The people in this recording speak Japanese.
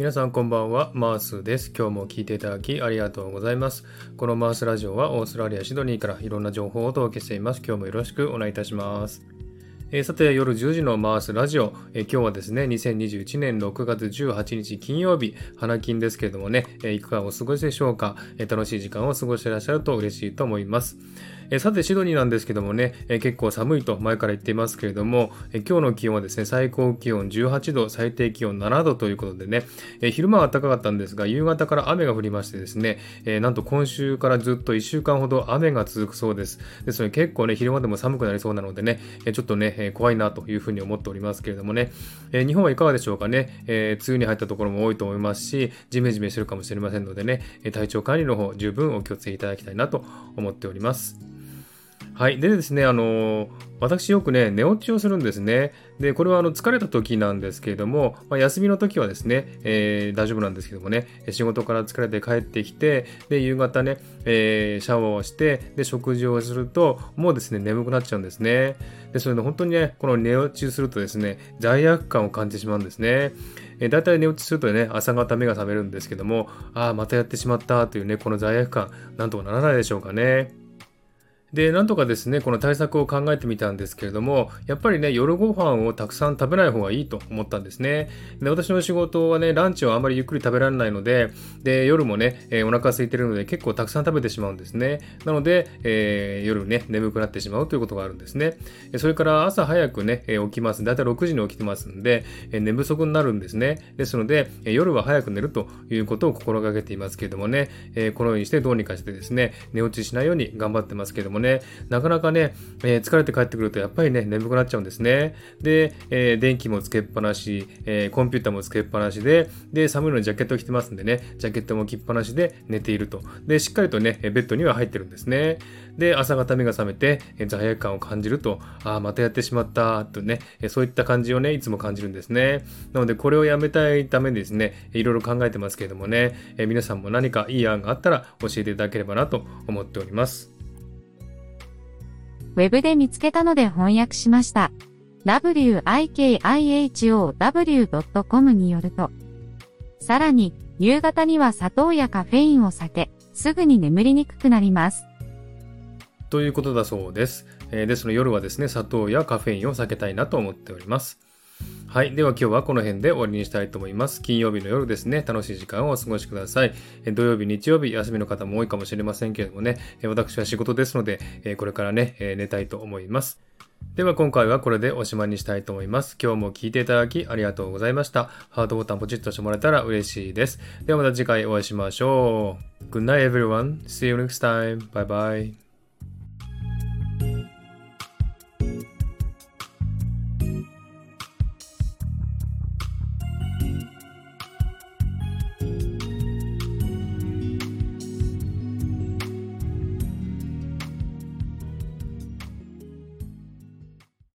皆さんこんばんは、マースです。今日も聞いていただきありがとうございます。このマースラジオはオーストラリア・シドニーからいろんな情報をお届けしています。今日もよろしくお願いいたします。えー、さて、夜10時のマースラジオ、えー、今日はですね、2021年6月18日金曜日、花金ですけれどもね、えー、いかがお過ごしでしょうか、え楽しい時間を過ごしていらっしゃると嬉しいと思います。えさて、シドニーなんですけどもね、え結構寒いと前から言っていますけれども、え今日の気温はですね、最高気温18度、最低気温7度ということでね、え昼間は暖かかったんですが、夕方から雨が降りましてですね、えなんと今週からずっと1週間ほど雨が続くそうです。ですので結構ね、昼間でも寒くなりそうなのでね、えちょっとね、え怖いなというふうに思っておりますけれどもね、え日本はいかがでしょうかね、え梅雨に入ったところも多いと思いますし、ジメジメしてるかもしれませんのでね、体調管理の方十分お気をつけいただきたいなと思っております。はい。でですね、あの私よくね、寝落ちをするんですね。で、これはあの疲れた時なんですけれども、まあ、休みの時はですね、えー、大丈夫なんですけどもね、仕事から疲れて帰ってきて、で、夕方ね、えー、シャワーをして、で、食事をすると、もうですね、眠くなっちゃうんですね。で、それで本当にね、この寝落ちするとですね、罪悪感を感じてしまうんですね。えー、だいたい寝落ちするとね、朝方目が覚めるんですけども、ああ、またやってしまったというね、この罪悪感、なんとかならないでしょうかね。で、なんとかですね、この対策を考えてみたんですけれども、やっぱりね、夜ご飯をたくさん食べない方がいいと思ったんですね。で、私の仕事はね、ランチをあまりゆっくり食べられないので、で、夜もね、えー、お腹空いてるので結構たくさん食べてしまうんですね。なので、えー、夜ね、眠くなってしまうということがあるんですね。それから朝早くね、え、起きます。だいたい6時に起きてますんで、えー、寝不足になるんですね。ですので、夜は早く寝るということを心がけていますけれどもね、えー、このようにしてどうにかしてですね、寝落ちしないように頑張ってますけれどもね、ねなかなかね、えー、疲れて帰ってくるとやっぱりね、眠くなっちゃうんですね。で、えー、電気もつけっぱなし、えー、コンピューターもつけっぱなしで、で、寒いのにジャケットを着てますんでね、ジャケットも着っぱなしで寝ていると。で、しっかりとね、ベッドには入ってるんですね。で、朝方目が覚めて、え罪悪感を感じると、ああ、またやってしまった、とね、えそういった感じをね、いつも感じるんですね。なので、これをやめたいためにですね、いろいろ考えてますけれどもね、え皆さんも何かいい案があったら教えていただければなと思っております。ウェブで見つけたので翻訳しました。wikihow.com によると、さらに、夕方には砂糖やカフェインを避け、すぐに眠りにくくなります。ということだそうです。えー、ですので夜はですね、砂糖やカフェインを避けたいなと思っております。はい。では今日はこの辺で終わりにしたいと思います。金曜日の夜ですね、楽しい時間をお過ごしください。土曜日、日曜日、休みの方も多いかもしれませんけれどもね、私は仕事ですので、これからね、寝たいと思います。では今回はこれでおしまいにしたいと思います。今日も聞いていただきありがとうございました。ハートボタンポチッとしてもらえたら嬉しいです。ではまた次回お会いしましょう。Good night everyone. See you next time. Bye bye.